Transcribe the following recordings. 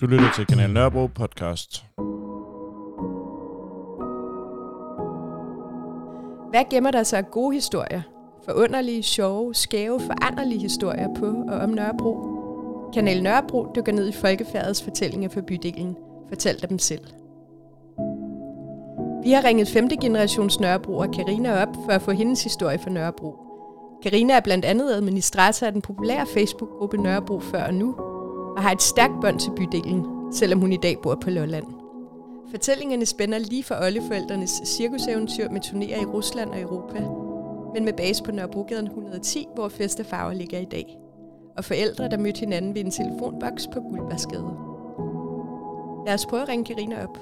Du lytter til Kanal Nørrebro podcast. Hvad gemmer der sig af gode historier? Forunderlige, sjove, skæve, foranderlige historier på og om Nørrebro? Kanal Nørrebro dykker ned i folkefærdets fortællinger for bydelen. Fortæl dem selv. Vi har ringet 5. generations Nørrebro og Karina op for at få hendes historie for Nørrebro. Karina er blandt andet administrator af den populære Facebook-gruppe Nørrebro før og nu, og har et stærkt bånd til bydelen, selvom hun i dag bor på Lolland. Fortællingerne spænder lige fra oldeforældrenes cirkuseventyr med turnéer i Rusland og Europa, men med base på Nørrebrogaden 110, hvor Festefarver ligger i dag. Og forældre, der mødte hinanden ved en telefonboks på Guldbærsgade. Lad os prøve at ringe Karina op.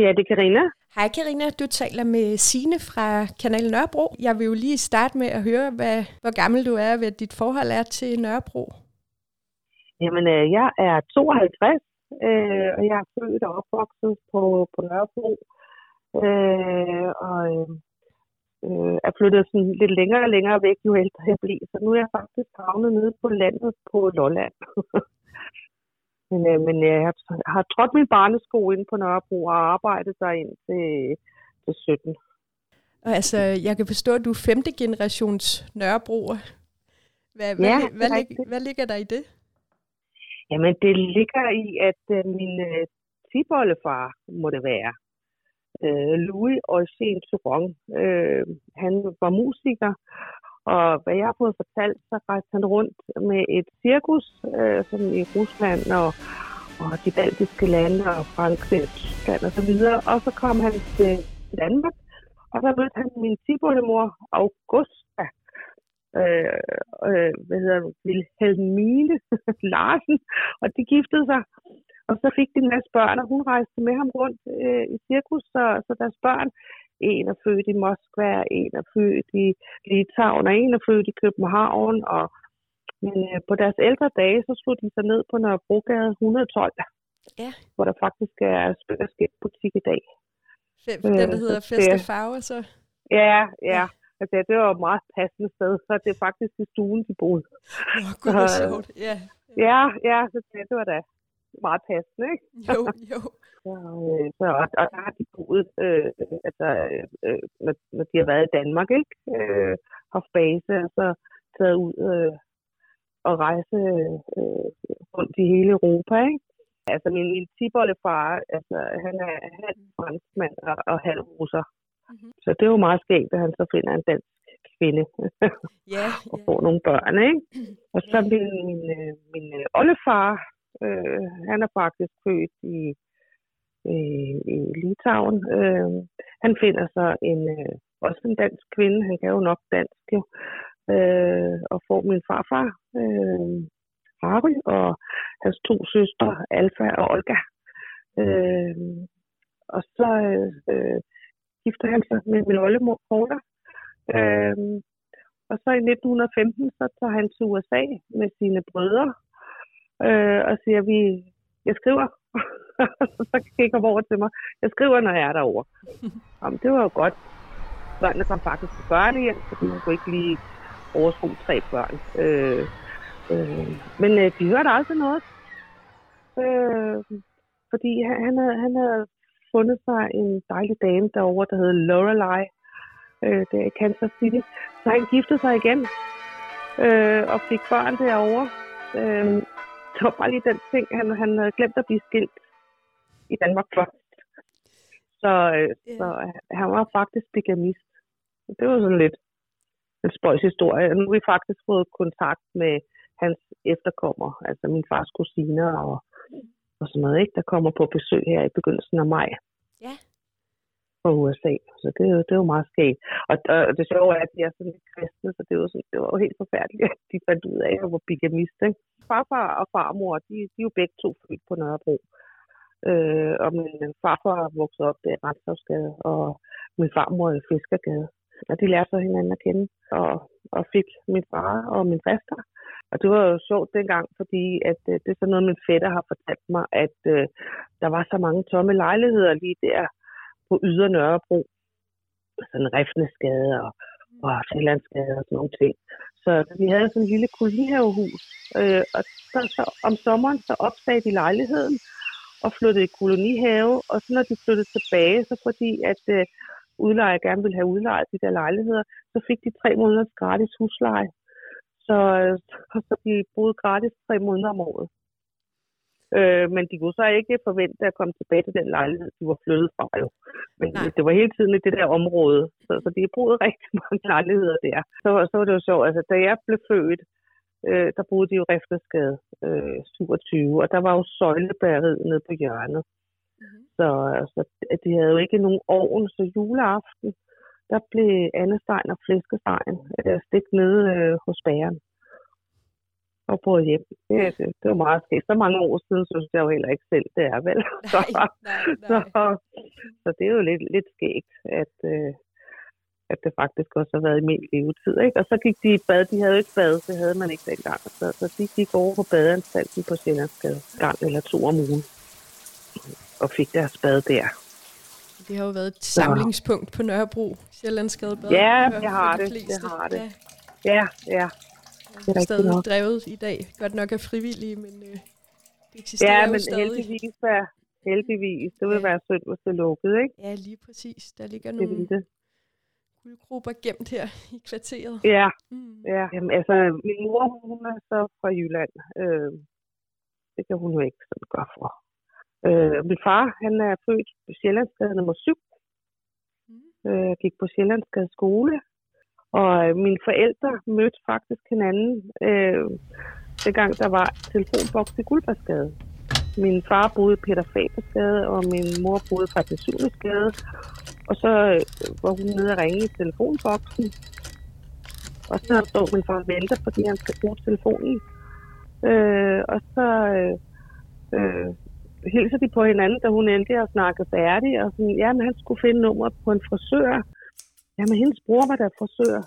Ja, det er Karina. Hej Karina, du taler med Sine fra Kanal Nørrebro. Jeg vil jo lige starte med at høre, hvad, hvor gammel du er, hvad dit forhold er til Nørrebro. Jamen, øh, jeg er 52, øh, og jeg er født og opvokset på, på Nørrebro. Øh, og øh, er flyttet sådan lidt længere og længere væk, jo ældre jeg bliver. Så nu er jeg faktisk havnet nede på landet på Lolland. Men, øh, men øh, jeg har trådt min barnesko ind på Nørrebro og arbejdet der ind til, til 17. Og altså, jeg kan forstå, at du er femte generations Nørrebroer. Hvad, Ja, hvad, hvad, lig, hvad ligger der i det? Jamen, det ligger i, at øh, min øh, tibollefar må det være. Øh, Louis Eugène Turon. Øh, han var musiker, og hvad jeg har fået fortalt, så rejste han rundt med et cirkus, øh, sådan i Rusland og, og de baltiske lande og Frankrig og Tyskland og så videre. Og så kom han til Danmark, og så mødte han min tibollemor, Augusta, øh, øh, hvad hedder det, Vilhelmine Larsen, og de giftede sig. Og så fik de en masse børn, og hun rejste med ham rundt øh, i cirkus, så, så deres børn, en er født i Moskva, en er født i Litauen, og en er født i København. Og, men øh, på deres ældre dage, så slog de sig ned på Nørrebrogade 112, Ja. hvor der faktisk er spil og butik i dag. Øh, Den, der hedder så Feste det- Farver, så? Ja, ja. Altså, det var et meget passende sted, så det er faktisk i stuen, de boede. Nå, gud, hvor Så- sjovt. Ja, Ja, ja, så det, det var da meget passende, ikke? jo, jo. Så, øh, så, og, og der har de boet, øh, altså, øh, når, når de har været i Danmark, ikke? Øh, haft base, og så taget ud øh, og rejse øh, rundt i hele Europa, ikke? Altså, min, min tibollefar, altså, han er halv franskmand og, og halv russer. Mhm. Så det er jo meget skægt, at han så finder en dansk kvinde Ja, og ja. får nogle børn, ikke? Og så min, min, øh, min øh, oldefar, øh, han er faktisk født i, øh, i Litauen. Øh, han finder så en, øh, også en dansk kvinde, han kan jo nok dansk jo, øh, og får min farfar, øh, Harry, og hans to søstre, Alfa og Olga. Øh, og så øh, gifter han sig med min oldemor, Paula. Øh, og så i 1915, så tager han til USA med sine brødre øh, og siger, vi, jeg skriver. så kigger han over til mig. Jeg skriver, når jeg er derovre. Jamen, det var jo godt. Børnene kom faktisk til børnehjem, fordi man kunne ikke lige overskue tre børn. Øh, øh, men øh, de hørte aldrig noget. Øh, fordi han, han, havde, han havde fundet sig en dejlig dame derovre, der hed Lorelei, øh, der i Kansas City. Så han giftede sig igen øh, og fik børn derovre. Øh, det var bare lige den ting, han, han havde glemt at blive skilt i Danmark først. Så, øh, Ja. så han var faktisk bigamist. Det var sådan lidt en spøjs historie. Nu har vi faktisk fået kontakt med hans efterkommer, altså min fars kusiner og, og sådan noget, ikke? der kommer på besøg her i begyndelsen af maj Ja. fra USA. Så det, det jo meget skægt. Og, og det sjove er, at de er sådan lidt kristne, så det var, sådan, det var jo helt forfærdeligt, at de fandt ud af, at jeg var bigamist. Ikke? Farfar og farmor, de, de er jo begge to født på Nørrebro. Øh, og min farfar voksede op der i Retshavsgade, og min farmor i Fiskergade. Og de lærte så hinanden at kende, og, og fik min far og min faster. Og det var jo sjovt dengang, fordi at, øh, det er sådan noget, min fætter har fortalt mig, at øh, der var så mange tomme lejligheder lige der på Yder Nørrebro. sådan riftende og, og Sjællandsgade og sådan nogle ting. Så vi havde sådan en lille kolonihavehus, øh, og så, så, om sommeren så opsagde de lejligheden og flyttede i kolonihave, og så når de flyttede tilbage, så fordi at øh, udlejer gerne ville have udlejet de der lejligheder, så fik de tre måneders gratis husleje. Så, øh, så de boede gratis tre måneder om året. Øh, men de kunne så ikke forvente at komme tilbage til den lejlighed, de var flyttet fra jo. Men Nej. det var hele tiden i det der område, så, så de har boet rigtig mange lejligheder der. Så, så var det jo sjovt, altså da jeg blev født, øh, der boede de jo Riftersgade øh, 27, og der var jo søjlebæreriet nede på hjørnet. Mm-hmm. Så altså, de havde jo ikke nogen ovn, så juleaften, der blev andestein og flæskestein øh, stik nede øh, hos bæren og brød hjem. Det, det, det var meget skægt. Så mange år siden synes jeg jo heller ikke selv, det er vel. Nej, nej, nej. Så, så det er jo lidt, lidt skægt, at, øh, at det faktisk også har været i min levetid. Ikke? Og så gik de i bad. De havde jo ikke bad, det havde man ikke dengang. Så, så de gik over på badeanstalten på Sjællandsgade gang eller to om ugen og fik deres bad der. Det har jo været et samlingspunkt på Nørrebro, Sjællandsgade Bad. Ja, det har det. Det har det. Ja, ja. Det er stadig nok. drevet i dag. Godt nok er frivillige, men øh, det eksisterer ja, men jo stadig. heldigvis er heldigvis. Det vil ja. være synd, hvis det lukkede, ikke? Ja, lige præcis. Der ligger nogle det det. Guldgrupper gemt her i kvarteret. Ja, mm. ja. Jamen, altså, min mor, hun er så fra Jylland. Øh, det kan hun jo ikke sådan gøre for. Øh, min far, han er født på Sjællandsgade nummer 7. Mm. Øh, gik på Sjællandsgade skole og øh, mine forældre mødte faktisk hinanden, øh, dengang der var telefonboks i Guldbergsgade. Min far boede i Peter Fabersgade, og min mor boede i Fabersgade. Og så øh, var hun nede og ringe i telefonboksen. Og så stod min far og venter, fordi han skal bruge telefonen. Øh, og så øh, øh, hilser de på hinanden, da hun endte at snakke færdig. Og sådan, ja, men han skulle finde nummer på en frisør. Jamen, hendes bror var der frisør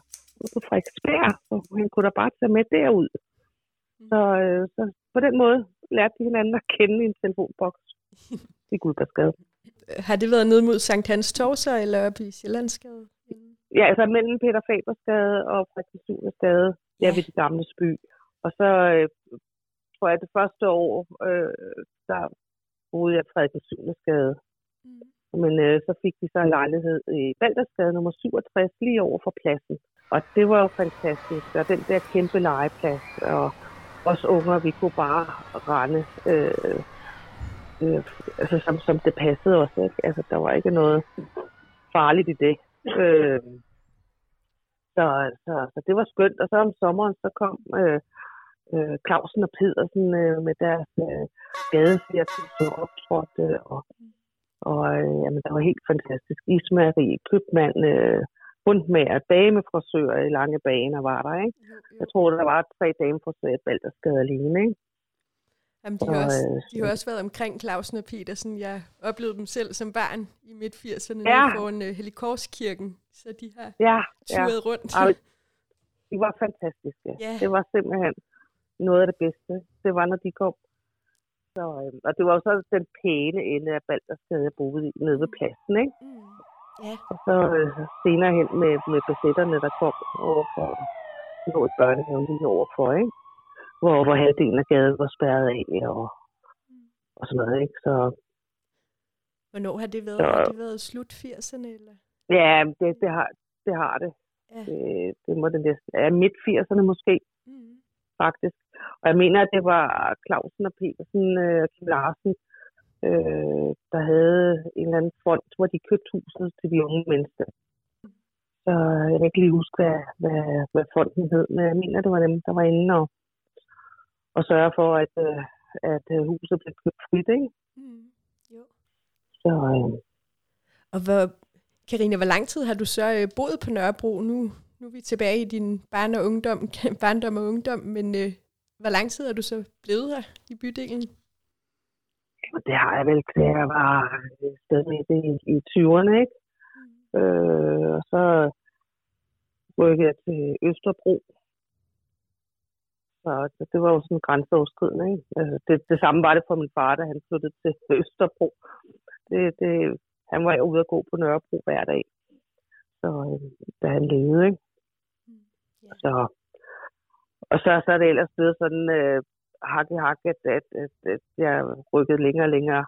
på Frederiksberg, så han kunne da bare tage med derud. Mm. Så, øh, så på den måde lærte de hinanden at kende i en telefonboks i Gudbergsgade. Har det været ned mod Sankt Hans Torv så, eller oppe i Sjællandsgade? Ja, altså mellem Peter Fabersgade og Frederiksbergsgade, ja, ved det gamle by. Og så øh, tror jeg, det første år, øh, der boede jeg i Frederiksbergsgade. Mm. Men øh, så fik de så en lejlighed i Baldersgade nummer 67, lige over for pladsen. Og det var jo fantastisk. Og den der kæmpe legeplads, og os unger, vi kunne bare rende, øh, øh, altså som, som det passede os. Ikke? Altså, der var ikke noget farligt i det. Øh, så, så, så det var skønt. Og så om sommeren, så kom øh, øh, Clausen og Pedersen øh, med deres øh, gadefirtel, som optrådte, og og øh, jamen, der var helt fantastisk. Ismageri, købmand, øh, bundmager, damefrisører i lange baner var der, ikke? Jeg tror, der var tre damefrisører i Baldersgade alene, ikke? Jamen, de, har også, øh, de har også været omkring Clausen og Petersen. Jeg oplevede dem selv som barn i midt-80'erne ja. foran uh, Helikorskirken, så de har ja, turet ja. rundt. Ja, de var fantastiske. Ja. Det var simpelthen noget af det bedste. Det var, når de kom så, øh, og det var jo så den pæne ende af Baldersgade, jeg boede i, nede ved pladsen, ikke? Mm. Ja. Og så øh, senere hen med, med besætterne, der kom overfor, lå et børnehave lige overfor, ikke? Hvor, hvor halvdelen af gaden var spærret af, og, mm. og sådan noget, ikke? Så, Hvornår har det været? Så, har det været slut 80'erne, eller? Ja, det, det, har, det har det. Ja. Det, det må det næsten. Ja, midt 80'erne måske, mm. faktisk. Og jeg mener, at det var Clausen og Petersen øh, og Kim Larsen, øh, der havde en eller anden fond, hvor de købte huset til de unge mennesker. Så jeg kan ikke lige huske, hvad, hvad, hvad fonden hed, men jeg mener, det var dem, der var inde og, og sørge for, at, øh, at huset blev købt frit, ikke? Mm, jo. Så, øh, og hvor, Karina, hvor lang tid har du så øh, boet på Nørrebro? Nu, nu er vi tilbage i din barn og ungdom, barndom og ungdom, men øh, hvor lang tid er du så blevet her i bydelen? Det har jeg vel til jeg var midt i, i 20'erne, ikke? Mm. Øh, og så rykkede jeg til Østerbro. Så det, var jo sådan grænseoverskridende, ikke? Altså, det, det samme var det for min far, da han flyttede til Østerbro. Det, det, han var jo ude at gå på Nørrebro hver dag. Så øh, da han levede. Ikke? Ja. Så, og så, så er det ellers blevet sådan øh, hak i hak, at, at, at, at jeg rykkede længere og længere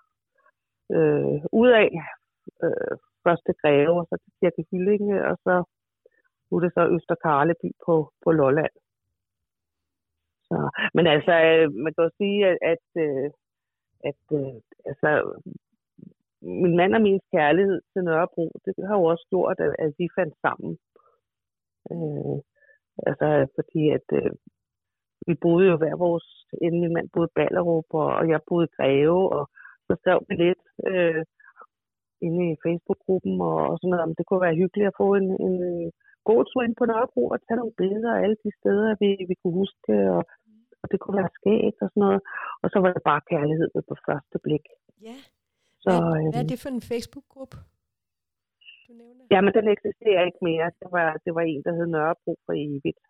øh, ud af. Øh, først til Greve, og så til Kirke Hyllinge, og så nu er det så Øster Karleby på, på Lolland. Så, men altså, øh, man kan jo sige, at, at, øh, at øh, altså, min mand og min kærlighed til Nørrebro, det har jo også gjort, at, at vi fandt sammen. Øh, altså, fordi at øh, vi boede jo hver vores, inden min mand boede i Ballerup, og, og jeg boede i Greve, og så skrev vi lidt øh, inde i Facebook-gruppen, og, og sådan noget, om det kunne være hyggeligt at få en, en god tur ind på Nørrebro og tage nogle billeder af alle de steder, vi, vi kunne huske, og, og det kunne være skægt og sådan noget. Og så var det bare kærlighed på første blik. Ja. Så, Hvad, hvad er øhm, det for en Facebook-gruppe, du nævner? Jamen, den eksisterer ikke mere. Det var, det var en, der hed Nørrebro for evigt.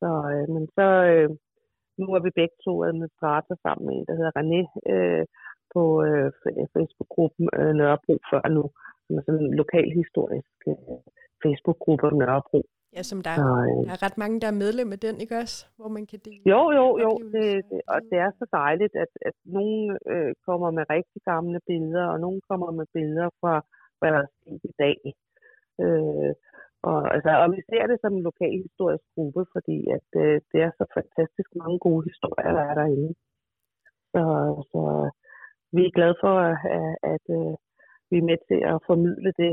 Så, øh, men så, øh, nu er vi begge to administrator sammen med en, der hedder René, øh, på øh, Facebook-gruppen øh, Nørrebro før nu, som er sådan en lokalhistorisk øh, Facebook-gruppe om Nørrebro. Ja, som der, Så, er, øh, der er ret mange, der er medlem af den, ikke også? Hvor man kan dele. Jo, jo, jo, det, det, og og det er så dejligt, at, at nogen øh, kommer med rigtig gamle billeder, og nogen kommer med billeder fra, hvad der er sket i dag. Øh, og, altså, og vi ser det som en lokal historisk gruppe, fordi at, øh, det er så fantastisk mange gode historier, der er derinde. Så, så vi er glade for, at, at, at øh, vi er med til at formidle det.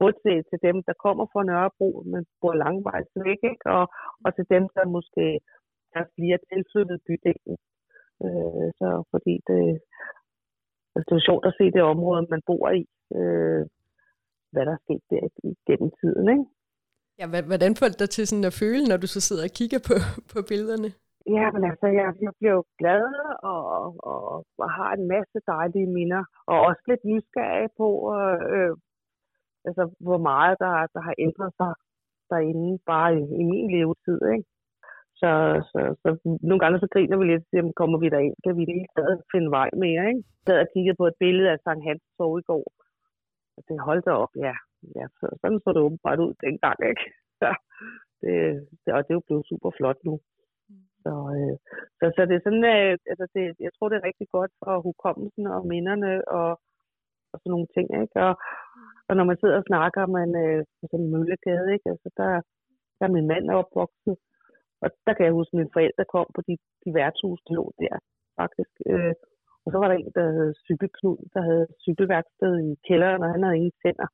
Både til, dem, der kommer fra Nørrebro, men bor langvejs væk, ikke? Og, og til dem, der måske er flere tilflyttet bydelen. Øh, så fordi det, altså, det er sjovt at se det område, man bor i, øh, hvad der er sket der gennem tiden, ikke? Ja, hvordan får det dig til sådan at føle, når du så sidder og kigger på, på billederne? Ja, men altså, jeg, jeg bliver jo glad og, og, og har en masse dejlige minder, og også lidt nysgerrig på, øh, altså, hvor meget der, der har ændret sig derinde, bare i, i min levetid, ikke? Så, så, så nogle gange så griner vi lidt jamen, siger, kommer vi derind, kan vi lige stadig finde vej mere, ikke? Jeg sad og kiggede på et billede af Sankt Hans Torv i går, og det holdt op, ja. ja så, sådan så det åbenbart ud dengang, ikke? Så, det, det, og det er jo blevet super flot nu. Så, øh, så, så det er sådan, øh, altså det, jeg tror, det er rigtig godt for hukommelsen og minderne og, og sådan nogle ting, ikke? Og, og når man sidder og snakker, man øh, sådan en møllegade, ikke? Altså der, der er min mand er opvokset, og der kan jeg huske, at mine forældre kom på de, de værtshus, der lå der, faktisk. Øh, og så var der en, der hed Cykelknud, der havde cykelværksted i kælderen, og han havde ingen tænder.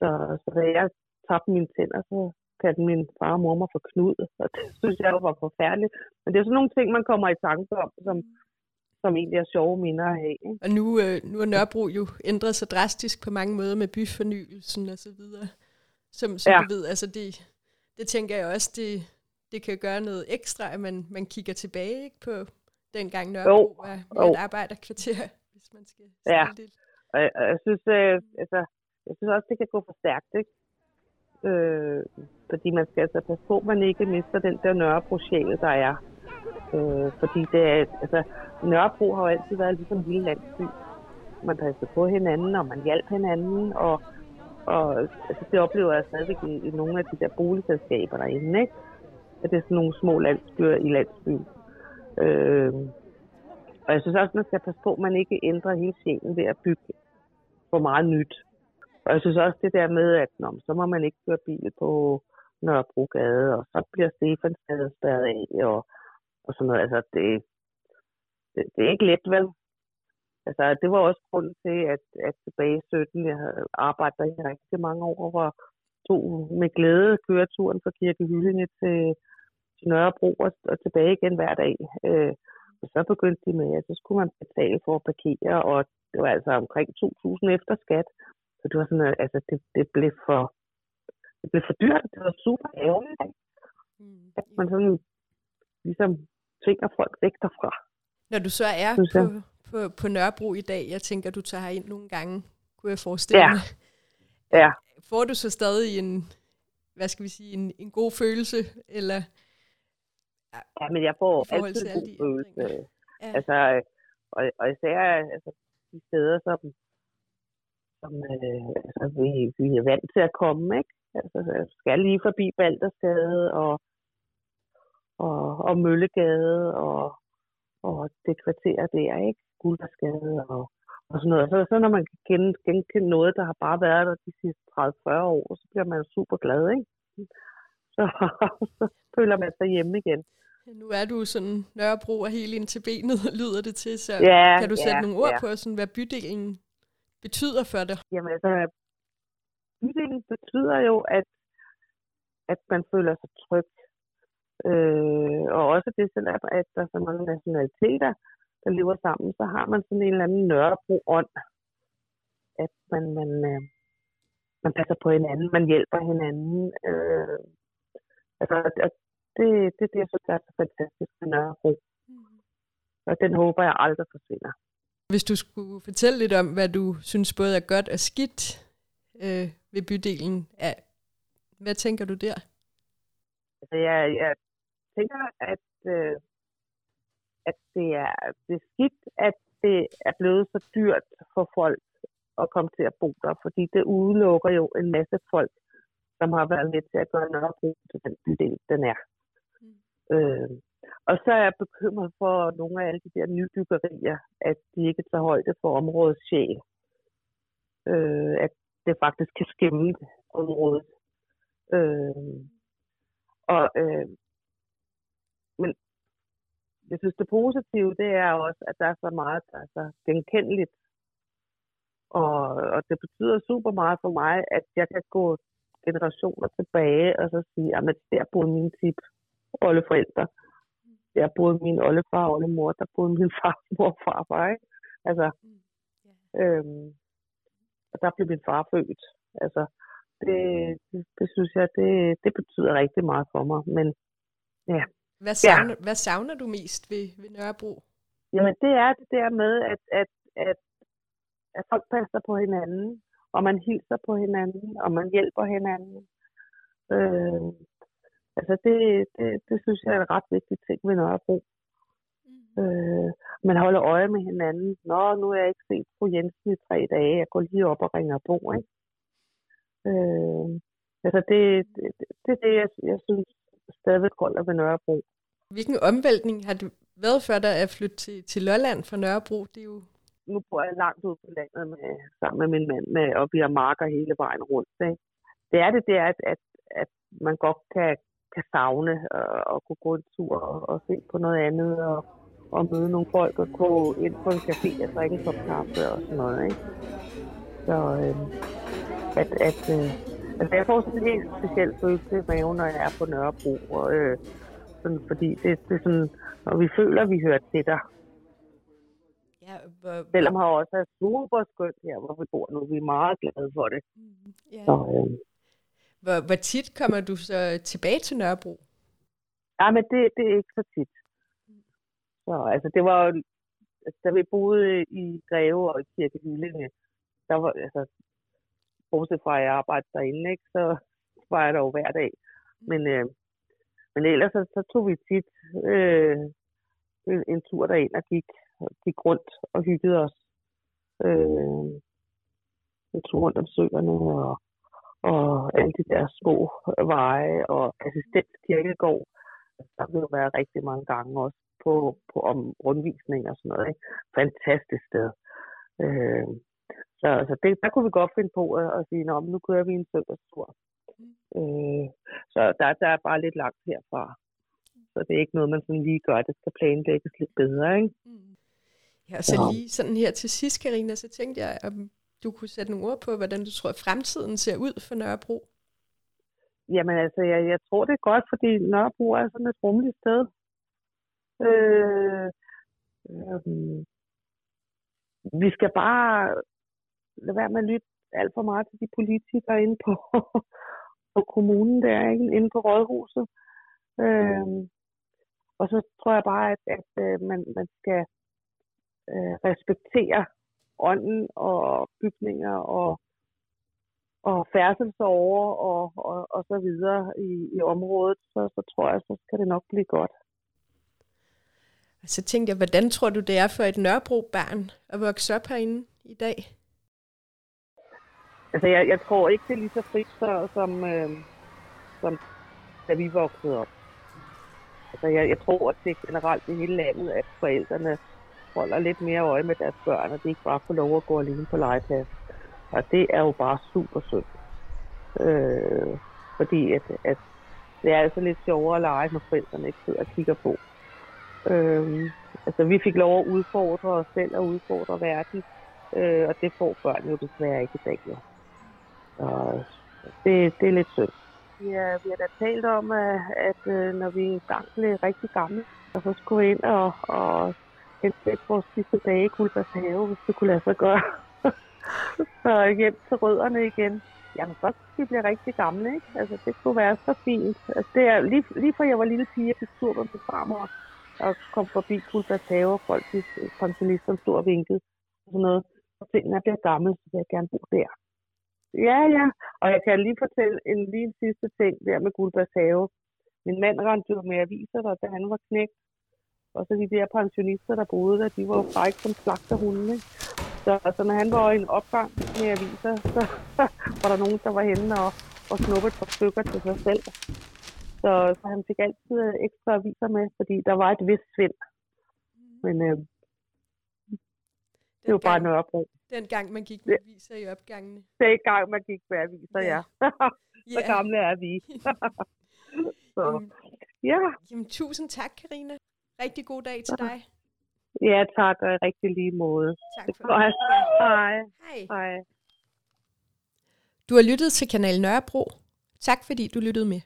Så, så da jeg tabte mine tænder, så kaldte min far og mor mig for Knud, og det synes jeg var forfærdeligt. Men det er sådan nogle ting, man kommer i tanke om, som, som egentlig er sjove minder at have. Ikke? Og nu, øh, nu er Nørrebro jo ændret sig drastisk på mange måder med byfornyelsen og så videre. Som, som Ja. du ved, altså det, det tænker jeg også, det, det kan gøre noget ekstra, at man, man kigger tilbage ikke, på dengang Nørrebro Jo, var jo. et arbejderkvarter, hvis man skal Ja. det. Og jeg, jeg synes, øh, altså, jeg synes også, det kan gå for stærkt, ikke? Øh, fordi man skal altså passe på, at man ikke mister den der nørrebro der er. Øh, fordi det er, altså, Nørrebro har jo altid været ligesom en lille landsby. Man passede på hinanden, og man hjalp hinanden, og, og altså, det oplever jeg stadigvæk i, i nogle af de der boligselskaber derinde, ikke? At det er sådan nogle små landsbyer i landsbyen. Øh, og jeg synes også, man skal passe på, at man ikke ændrer hele sjælen ved at bygge for meget nyt. Og jeg synes også det der med, at nå, så må man ikke køre bil på Nørrebrogade, og så bliver Stefansgade spærret af, og, og sådan noget. Altså, det, det, det er ikke let, vel? Altså, det var også grunden til, at, at tilbage i 17, jeg havde arbejdet der i rigtig mange år, hvor tog med glæde køreturen fra Kirke Hyllinge til, til Nørrebro og, og tilbage igen hver dag. Øh, og så begyndte de med, at så skulle man betale for at parkere, og det var altså omkring 2.000 efter skat. Så det var sådan, altså, det, det, blev for, det blev for dyrt. Det var super ærgerligt? Mm. at man sådan ligesom tvinger folk væk derfra. Når du så er på, på, på Nørrebro i dag, jeg tænker, du tager ind nogle gange, kunne jeg forestille Ja. mig. Ja, Får du så stadig en, hvad skal vi sige, en, en god følelse, eller ja men jeg får altid en god følelse. Ja. Altså, og, og især altså, de steder, som, som øh, altså, vi, vi er vant til at komme, ikke? Altså, jeg skal lige forbi Baldersgade og, og, og Møllegade og, og det kvarter der, ikke? Guldersgade og, og sådan noget. Så, så når man kan gen, genkende noget, der har bare været der de sidste 30-40 år, så bliver man super glad, ikke? Så, så føler man sig hjemme igen. Nu er du sådan Nørrebro og helt ind til benet, lyder det til, så Ja, kan du sætte ja, nogle ord ja. på, sådan, hvad bydelen betyder for dig? Jamen altså, bydelen betyder jo, at, at man føler sig tryg. Øh, og også det, selvom at der er så mange nationaliteter, der lever sammen, så har man sådan en eller anden Nørrebro-ånd. At man, man, øh, man passer på hinanden, man hjælper hinanden. Øh, altså, at det, det er det, jeg synes, er så fantastisk med Nørrebro. Og den håber jeg aldrig forsvinder. Hvis du skulle fortælle lidt om, hvad du synes både er godt og skidt øh, ved bydelen, er, hvad tænker du der? Altså, jeg, jeg tænker, at, øh, at det, er, det er skidt, at det er blevet så dyrt for folk at komme til at bo der, fordi det udelukker jo en masse folk, som har været med til at gøre Nørrebro til den bydel, den er. Mm. Øh, og så er jeg bekymret for nogle af alle de der nybyggerier, at de ikke tager højde for områdets sjæl. Øh, at det faktisk kan skæmme området. Øh, og, øh, men jeg synes, det positive, det er også, at der er så meget, der er så genkendeligt. Og, og det betyder super meget for mig, at jeg kan gå generationer tilbage og så sige, at der boede mine tip oldeforældre. Der boede min oldefar og oldemor, der boede min far, mor og farfar. Ikke? Altså, øhm, og der blev min far født. Altså, det, det, det synes jeg, det, det betyder rigtig meget for mig. Men ja, Hvad savner, ja. hvad savner du mest ved, ved Nørrebro? Jamen, det er det der med, at, at, at, at folk passer på hinanden, og man hilser på hinanden, og man hjælper hinanden. Øh, altså, det, det, det synes jeg er en ret vigtig ting ved Nørrebro. Øh, man holder øje med hinanden. Nå, nu har jeg ikke set fru Jensen i tre dage. Jeg går lige op og ringer på, ikke? Øh, altså, det, det, det, det er det, jeg, jeg synes stadigvæk holder ved Nørrebro. Hvilken omvæltning har det været for dig at flytte til, til Lolland fra Nørrebro? Det er jo nu bor jeg langt ude på landet med, sammen med min mand, med, og vi har marker hele vejen rundt. Ikke? Det er det der, at, at, at man godt kan, kan savne og, og kunne gå en tur og, og se på noget andet og, og møde nogle folk og gå ind på en café og drikke en kop kaffe og sådan noget. Ikke? Så øh, at, at øh, altså jeg får sådan en helt speciel følelse i maven, når jeg er på Nørrebro. Og, øh, sådan, fordi det, det er sådan, når vi føler, at vi hører til dig. Ja, hvor, Selvom her også er super skønt her, hvor vi bor nu. Vi er meget glade for det. ja. Så, øh, hvor, hvor tit kommer du så tilbage til Nørrebro? ja, men det, det er ikke så tit. Så altså, det var jo, altså, da vi boede i Greve og i Kirke Hyllinge, der var, altså, bortset fra at jeg arbejdede derinde, ikke, så var jeg der jo hver dag. Men, øh, men ellers så, så tog vi tit øh, en, en tur derind og gik, gik rundt og hyggede os. Øh, en tur rundt om søerne og, og alle de der små veje og assistenskirkegård. Der vil jo være rigtig mange gange også på, på om rundvisning og sådan noget. Ikke? Fantastisk sted. Øh, så altså det, der kunne vi godt finde på at, at sige, men nu kører vi en søndagstur. Øh, så der, der er bare lidt langt herfra. Så det er ikke noget, man sådan lige gør. Det skal planlægges lidt bedre, ikke? Ja, og så Ja. lige sådan her til sidst, Karina, så tænkte jeg, om du kunne sætte nogle ord på, hvordan du tror, fremtiden ser ud for Nørrebro. Jamen altså, jeg, jeg tror det er godt, fordi Nørrebro er sådan et rummeligt sted. Øh, øh, vi skal bare lad være med at lytte alt for meget til de politikere inde på, på kommunen der, ikke? inde på rådhuset. Øhm, og så tror jeg bare, at, at øh, man, man skal øh, respektere ånden og bygninger og, og færdselsårer og, og, og så videre i, i området, så, så tror jeg, så skal det nok blive godt. Så tænkte jeg, hvordan tror du, det er for et Nørrebro-barn at vokse op herinde i dag? Altså, jeg, jeg tror ikke, det er lige så frit så, som, øh, som da vi voksede op. Altså, jeg, jeg tror, at det er generelt i hele landet, at forældrene holder lidt mere øje med deres børn, og de ikke bare får lov at gå alene på legeplads. Og det er jo bare super synd. Øh, fordi at, at det er altså lidt sjovere at lege, når forældrene ikke sidder og kigger på. Øh, altså, vi fik lov at udfordre os selv og udfordre verden, øh, og det får børn jo desværre ikke i dag. Jo. Så det, det er lidt synd. Ja, vi har da talt om, øh, at, at når vi engang blev rigtig gamle, og så skulle vi ind og, og hente vores sidste dage i Kulbers have, hvis det kunne lade sig gøre. så hjem til rødderne igen. Jamen, så vi bliver rigtig gamle, ikke? Altså, det kunne være så fint. Altså, det er lige, lige fra jeg var lille pige, jeg tur med min farmor, og kom forbi Kulbers have, og folk, de pensionister, stod og vinkede. Og sådan noget. Og tingene bliver gamle, så vil jeg gerne bo der. Ja, ja. Og jeg kan lige fortælle en lige en sidste ting der med Guldbergs have. Min mand rendte jo med aviser der, da han var knægt. Og så de der pensionister, der boede der, de var jo bare ikke som slagterhunde. Så altså, når han var i en opgang med aviser, så var der nogen, der var henne og, og snuppet et par stykker til sig selv. Så, så han fik altid ekstra aviser med, fordi der var et vist svind. Men øh, det var bare Nørrebro. Den gang man gik med aviser i opgangene. Den gang man gik med aviser, ja. ja. Så ja. gamle er vi. så, jamen, ja. Jamen, tusind tak, Karina. Rigtig god dag til dig. Ja, tak, og rigtig lige måde. Tak for det. Hej. Hej. Hej. Du har lyttet til Kanal Nørrebro. Tak fordi du lyttede med.